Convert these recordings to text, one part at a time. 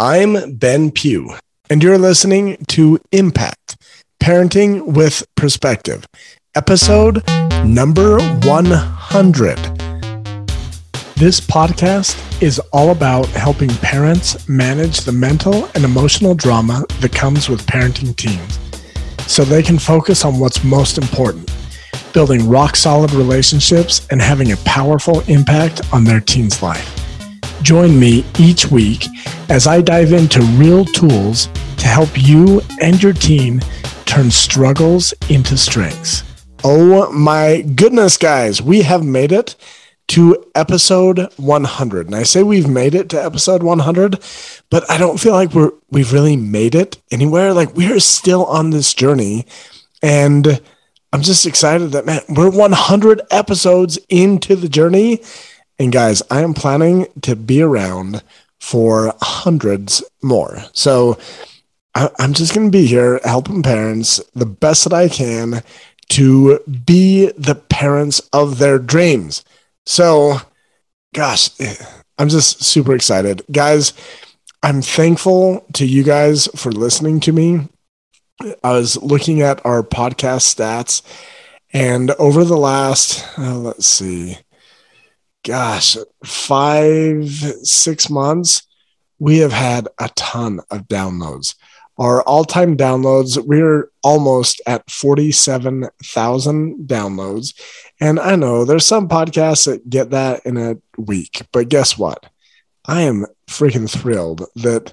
I'm Ben Pugh, and you're listening to Impact Parenting with Perspective, episode number 100. This podcast is all about helping parents manage the mental and emotional drama that comes with parenting teens so they can focus on what's most important building rock solid relationships and having a powerful impact on their teen's life. Join me each week as I dive into real tools to help you and your team turn struggles into strengths. Oh my goodness, guys, we have made it to episode 100. And I say we've made it to episode 100, but I don't feel like we're we've really made it anywhere. Like we're still on this journey and I'm just excited that man, we're 100 episodes into the journey. And guys, I am planning to be around for hundreds more. So I, am just going to be here helping parents the best that I can to be the parents of their dreams. So, gosh, I'm just super excited. Guys, I'm thankful to you guys for listening to me. I was looking at our podcast stats, and over the last, uh, let's see, gosh, five, six months, we have had a ton of downloads. Our all time downloads, we're almost at 47,000 downloads. And I know there's some podcasts that get that in a week, but guess what? I am freaking thrilled that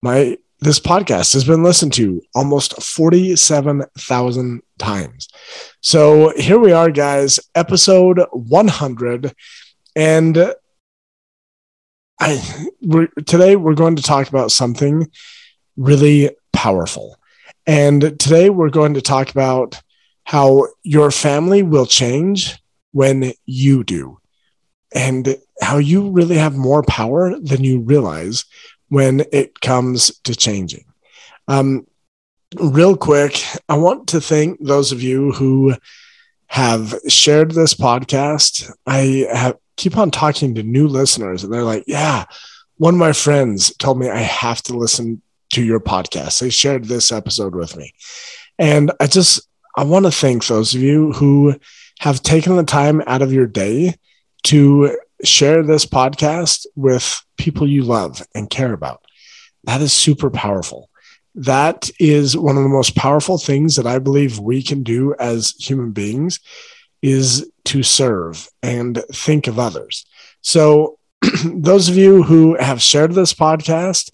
my this podcast has been listened to almost 47,000 times. So here we are, guys, episode 100. And I we're, today we're going to talk about something really powerful. And today we're going to talk about how your family will change when you do, and how you really have more power than you realize when it comes to changing. Um, real quick, I want to thank those of you who have shared this podcast. I have, keep on talking to new listeners, and they're like, Yeah, one of my friends told me I have to listen to your podcast. They shared this episode with me. And I just, I want to thank those of you who have taken the time out of your day to share this podcast with people you love and care about. That is super powerful. That is one of the most powerful things that I believe we can do as human beings is to serve and think of others. So those of you who have shared this podcast,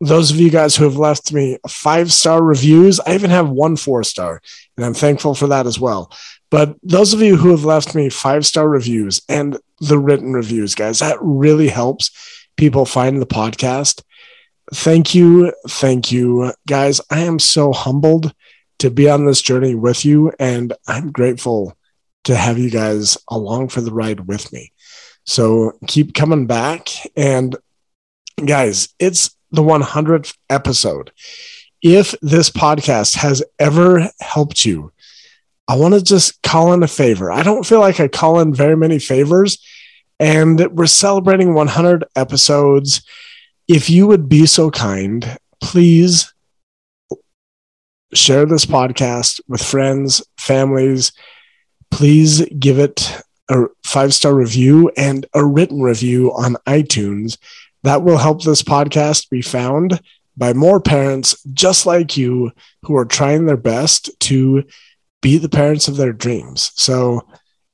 those of you guys who have left me five star reviews, I even have one four star, and I'm thankful for that as well. But those of you who have left me five star reviews and the written reviews, guys, that really helps people find the podcast. Thank you. Thank you, guys. I am so humbled to be on this journey with you, and I'm grateful to have you guys along for the ride with me. So keep coming back. And guys, it's the 100th episode. If this podcast has ever helped you, I want to just call in a favor. I don't feel like I call in very many favors, and we're celebrating 100 episodes. If you would be so kind, please share this podcast with friends, families. Please give it a five star review and a written review on iTunes. That will help this podcast be found by more parents just like you who are trying their best to be the parents of their dreams. So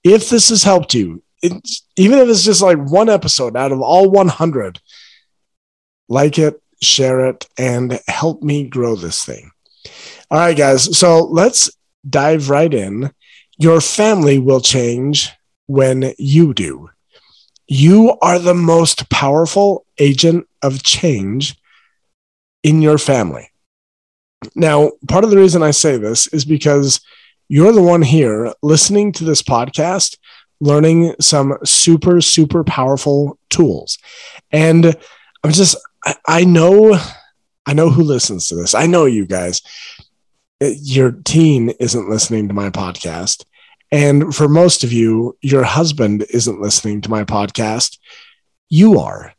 if this has helped you, even if it's just like one episode out of all 100, like it, share it, and help me grow this thing. All right, guys. So let's dive right in. Your family will change when you do. You are the most powerful agent of change in your family. Now, part of the reason I say this is because you're the one here listening to this podcast, learning some super, super powerful tools. And I'm just, I know, I know who listens to this. I know you guys. Your teen isn't listening to my podcast. And for most of you, your husband isn't listening to my podcast. You are.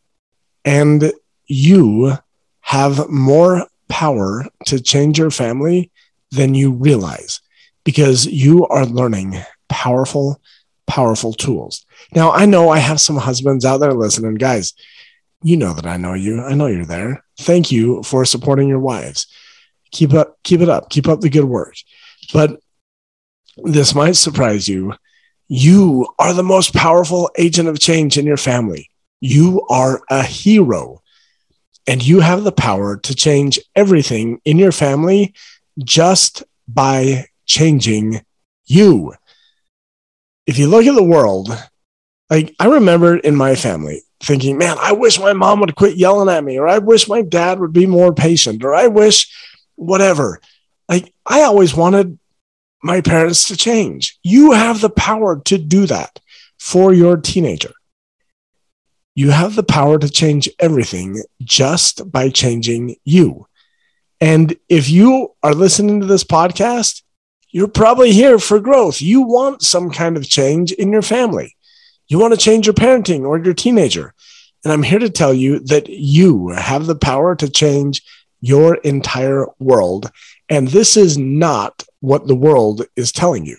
And you have more power to change your family than you realize because you are learning powerful, powerful tools. Now, I know I have some husbands out there listening. Guys, you know that I know you. I know you're there. Thank you for supporting your wives. Keep up, keep it up, keep up the good work. But this might surprise you. You are the most powerful agent of change in your family. You are a hero and you have the power to change everything in your family just by changing you. If you look at the world, like I remember in my family thinking, man, I wish my mom would quit yelling at me, or I wish my dad would be more patient, or I wish whatever. Like I always wanted my parents to change. You have the power to do that for your teenager. You have the power to change everything just by changing you. And if you are listening to this podcast, you're probably here for growth. You want some kind of change in your family. You want to change your parenting or your teenager. And I'm here to tell you that you have the power to change your entire world. And this is not what the world is telling you.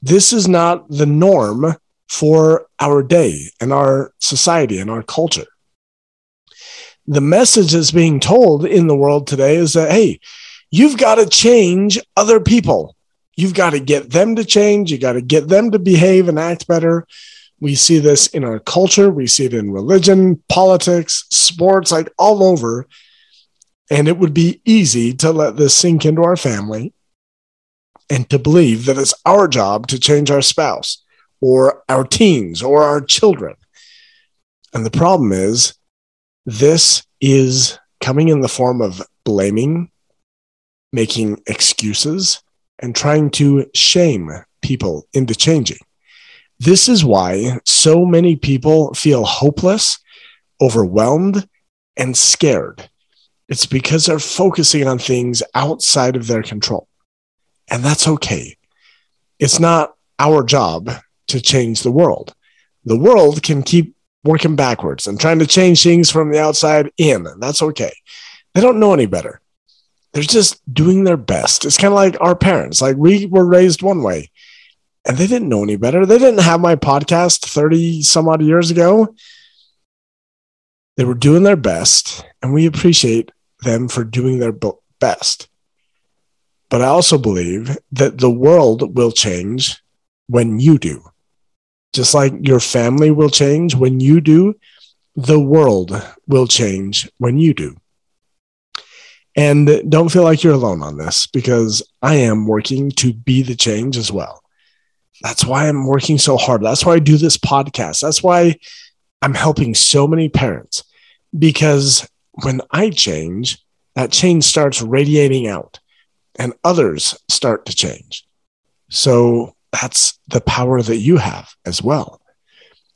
This is not the norm for our day and our society and our culture. The message that's being told in the world today is that, hey, you've got to change other people. You've got to get them to change. You got to get them to behave and act better. We see this in our culture. We see it in religion, politics, sports, like all over. And it would be easy to let this sink into our family and to believe that it's our job to change our spouse or our teens or our children. And the problem is, this is coming in the form of blaming, making excuses, and trying to shame people into changing. This is why so many people feel hopeless, overwhelmed, and scared. It's because they're focusing on things outside of their control. And that's okay. It's not our job to change the world. The world can keep working backwards and trying to change things from the outside in. And that's okay. They don't know any better. They're just doing their best. It's kind of like our parents. Like we were raised one way and they didn't know any better. They didn't have my podcast 30 some odd years ago. They were doing their best, and we appreciate them for doing their best. But I also believe that the world will change when you do. Just like your family will change when you do, the world will change when you do. And don't feel like you're alone on this because I am working to be the change as well. That's why I'm working so hard. That's why I do this podcast. That's why I'm helping so many parents because when I change, that change starts radiating out and others start to change. So that's the power that you have as well.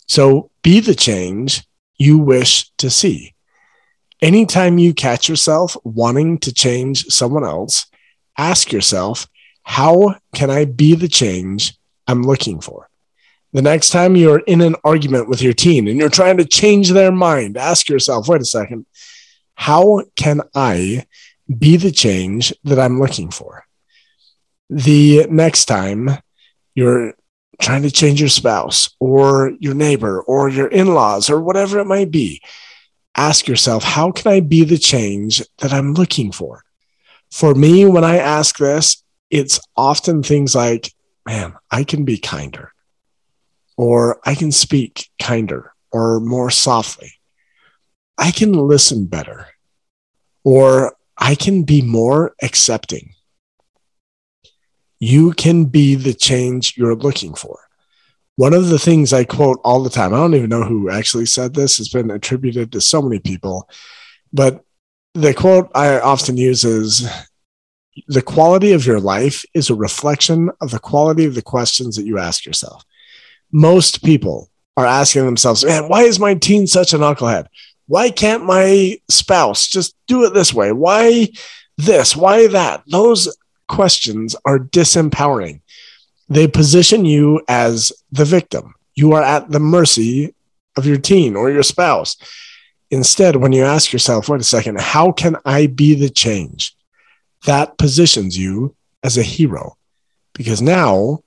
So be the change you wish to see. Anytime you catch yourself wanting to change someone else, ask yourself, how can I be the change I'm looking for? The next time you're in an argument with your teen and you're trying to change their mind, ask yourself, wait a second, how can I be the change that I'm looking for? The next time you're trying to change your spouse or your neighbor or your in laws or whatever it might be, ask yourself, how can I be the change that I'm looking for? For me, when I ask this, it's often things like, man, I can be kinder, or I can speak kinder or more softly. I can listen better, or I can be more accepting you can be the change you're looking for. One of the things I quote all the time, I don't even know who actually said this, it's been attributed to so many people, but the quote I often use is the quality of your life is a reflection of the quality of the questions that you ask yourself. Most people are asking themselves, man, why is my teen such an knucklehead? Why can't my spouse just do it this way? Why this? Why that? Those questions are disempowering. They position you as the victim. You are at the mercy of your teen or your spouse. Instead, when you ask yourself, wait a second, how can I be the change? That positions you as a hero because now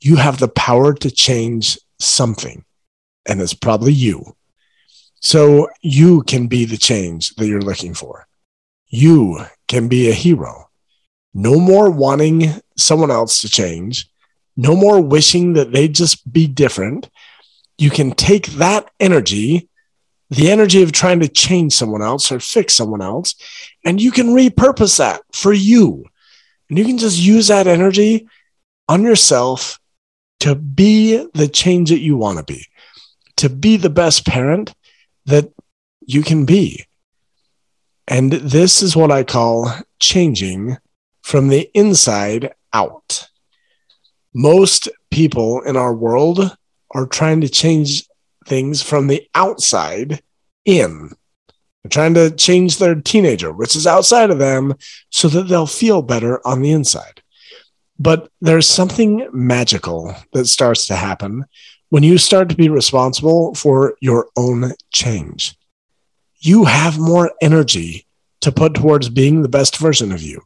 you have the power to change something, and it's probably you. So you can be the change that you're looking for. You can be a hero. No more wanting someone else to change. No more wishing that they just be different. You can take that energy, the energy of trying to change someone else or fix someone else, and you can repurpose that for you. And you can just use that energy on yourself to be the change that you want to be, to be the best parent that you can be. And this is what I call changing from the inside out. Most people in our world are trying to change things from the outside in. They're trying to change their teenager, which is outside of them, so that they'll feel better on the inside. But there's something magical that starts to happen when you start to be responsible for your own change. You have more energy to put towards being the best version of you.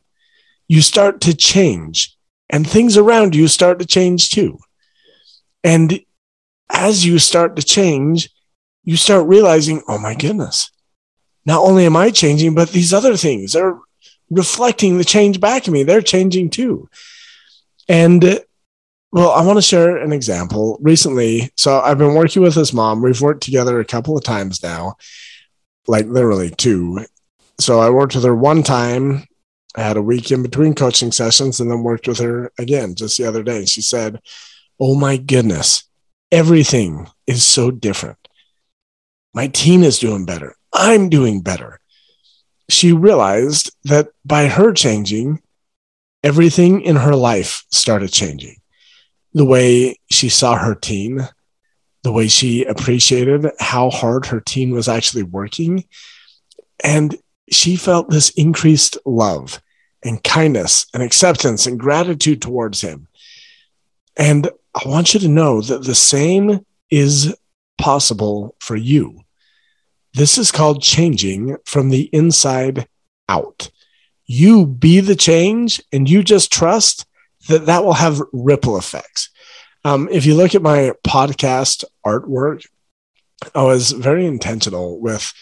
You start to change, and things around you start to change too. And as you start to change, you start realizing, oh my goodness, not only am I changing, but these other things are reflecting the change back at me. They're changing too. And well, I want to share an example. Recently, so I've been working with this mom. We've worked together a couple of times now, like literally two. So I worked with her one time. I had a week in between coaching sessions and then worked with her again just the other day. She said, Oh my goodness, everything is so different. My team is doing better. I'm doing better. She realized that by her changing, everything in her life started changing. The way she saw her team, the way she appreciated how hard her team was actually working. And she felt this increased love and kindness and acceptance and gratitude towards him. And I want you to know that the same is possible for you. This is called changing from the inside out you be the change and you just trust that that will have ripple effects. Um, if you look at my podcast artwork, I was very intentional with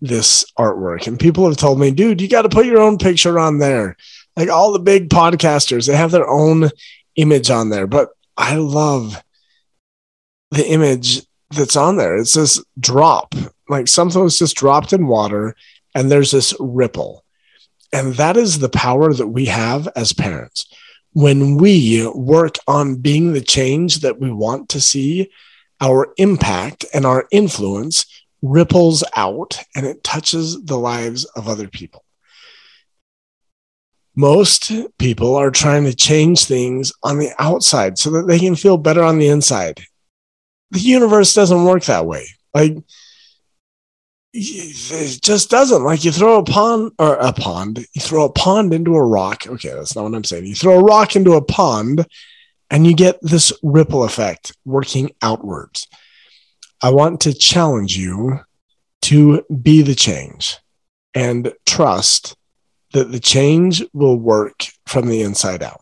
this artwork. And people have told me, dude, you got to put your own picture on there. Like all the big podcasters, they have their own image on there. But I love the image that's on there. It's this drop, like something was just dropped in water, and there's this ripple. And that is the power that we have as parents. When we work on being the change that we want to see, our impact and our influence ripples out and it touches the lives of other people. Most people are trying to change things on the outside so that they can feel better on the inside. The universe doesn't work that way. Like, it just doesn't. Like you throw a pond or a pond you throw a pond into a rock. Okay that's not what i'm saying. You throw a rock into a pond and you get this ripple effect working outwards. I want to challenge you to be the change and trust that the change will work from the inside out.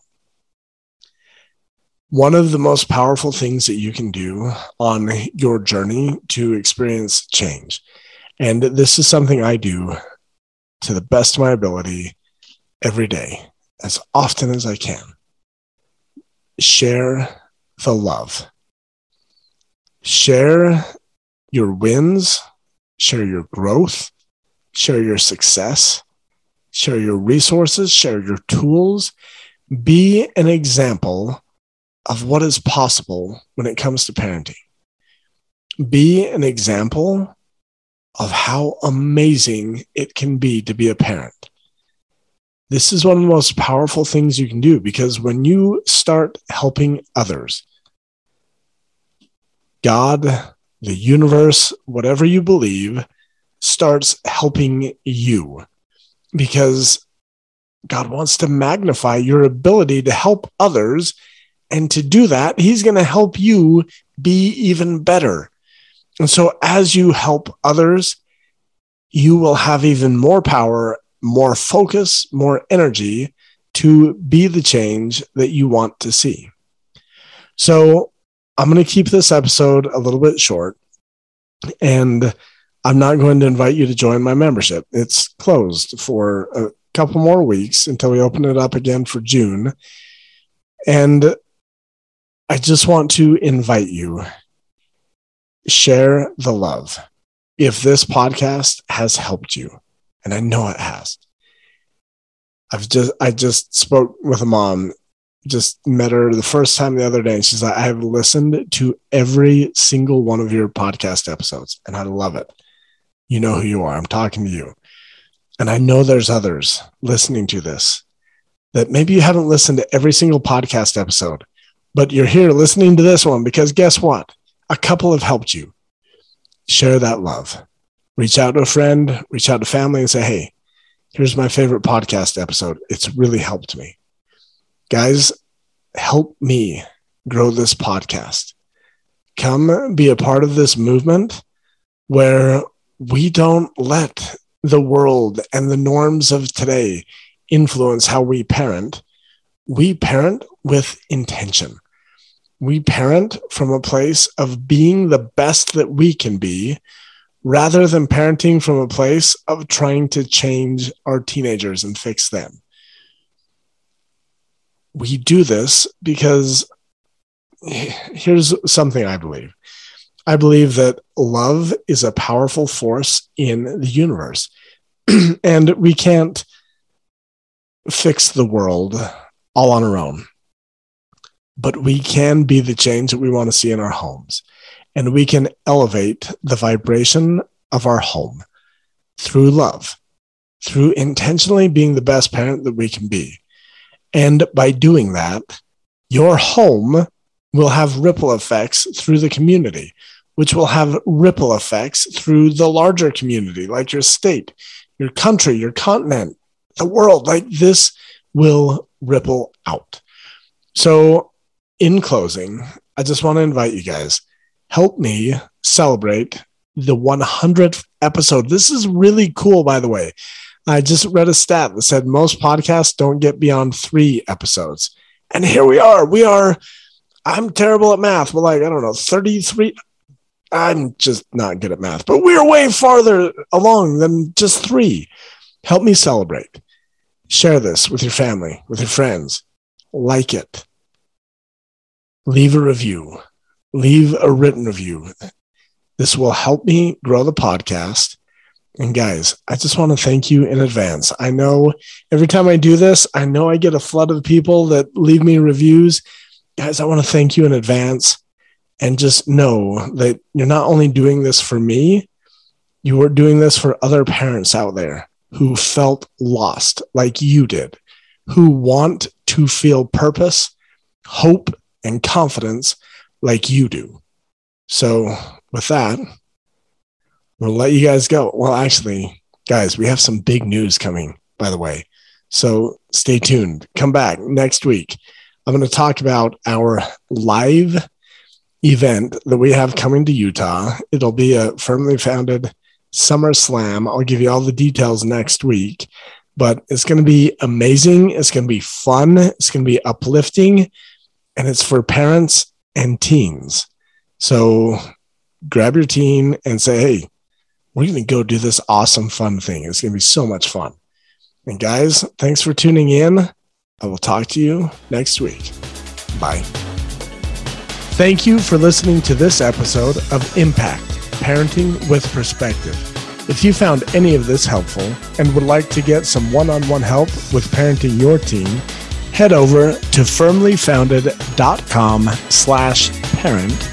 One of the most powerful things that you can do on your journey to experience change and this is something I do to the best of my ability every day, as often as I can. Share the love. Share your wins, share your growth, share your success, share your resources, share your tools. Be an example of what is possible when it comes to parenting. Be an example of how amazing it can be to be a parent. This is one of the most powerful things you can do because when you start helping others, God, the universe, whatever you believe, starts helping you because God wants to magnify your ability to help others. And to do that, He's going to help you be even better. And so, as you help others, you will have even more power, more focus, more energy to be the change that you want to see. So I'm going to keep this episode a little bit short and I'm not going to invite you to join my membership. It's closed for a couple more weeks until we open it up again for June. And I just want to invite you share the love. If this podcast has helped you, and I know it has. I've just I just spoke with a mom just met her the first time the other day and she's like, I have listened to every single one of your podcast episodes and I love it. You know who you are. I'm talking to you. And I know there's others listening to this that maybe you haven't listened to every single podcast episode, but you're here listening to this one because guess what? A couple have helped you. Share that love. Reach out to a friend, reach out to family and say, hey, here's my favorite podcast episode. It's really helped me guys, help me grow this podcast. Come be a part of this movement where we don't let the world and the norms of today influence how we parent. We parent with intention. We parent from a place of being the best that we can be rather than parenting from a place of trying to change our teenagers and fix them we do this because here's something I believe. I believe that love is a powerful force in the universe. and we can't fix the world all on our own. But we can be the change that we want to see in our homes. And we can elevate the vibration of our home through love, through intentionally being the best parent that we can be. And by doing that, your home will have ripple effects through the community, which will have ripple effects through the larger community, like your state, your country, your continent, the world. Like this will ripple out. So, in closing, I just want to invite you guys help me celebrate the 100th episode. This is really cool, by the way. I just read a stat that said most podcasts don't get beyond three episodes. And here we are. We are, I'm terrible at math. We're like, I don't know, 33. I'm just not good at math, but we're way farther along than just three. Help me celebrate. Share this with your family, with your friends. Like it. Leave a review. Leave a written review. This will help me grow the podcast and guys, I just want to thank you in advance. I know every time I do this, I know I get a flood of people that leave me reviews. Guys, I want to thank you in advance and just know that you're not only doing this for me, you are doing this for other parents out there who felt lost like you did, who want to feel purpose, hope, and confidence like you do. So, with that, we'll let you guys go. Well, actually, guys, we have some big news coming, by the way. So stay tuned. Come back next week. I'm going to talk about our live event that we have coming to Utah. It'll be a firmly founded Summer Slam. I'll give you all the details next week, but it's going to be amazing. It's going to be fun. It's going to be uplifting, and it's for parents and teens. So grab your teen and say, hey, we're going to go do this awesome, fun thing. It's going to be so much fun. And guys, thanks for tuning in. I will talk to you next week. Bye. Thank you for listening to this episode of Impact Parenting with Perspective. If you found any of this helpful and would like to get some one on one help with parenting your teen, head over to firmlyfounded.com slash parent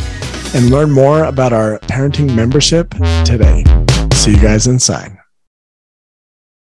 and learn more about our parenting membership today. See you guys inside.